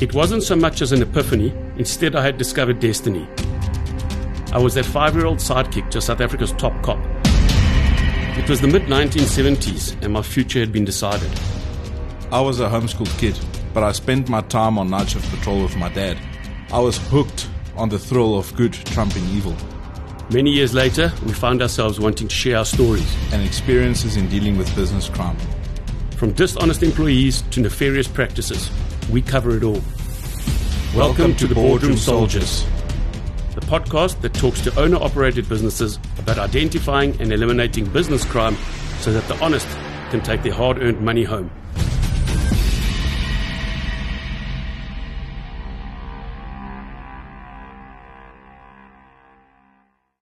It wasn't so much as an epiphany, instead, I had discovered destiny. I was that five year old sidekick to South Africa's top cop. It was the mid 1970s, and my future had been decided. I was a homeschooled kid, but I spent my time on night shift patrol with my dad. I was hooked on the thrill of good trumping evil Many years later, we found ourselves wanting to share our stories. and experiences in dealing with business crime. From dishonest employees to nefarious practices, we cover it all. Welcome, to the Boardroom Soldiers, the podcast that talks to owner operated businesses about identifying and eliminating business crime so that the honest can take their hard earned money home.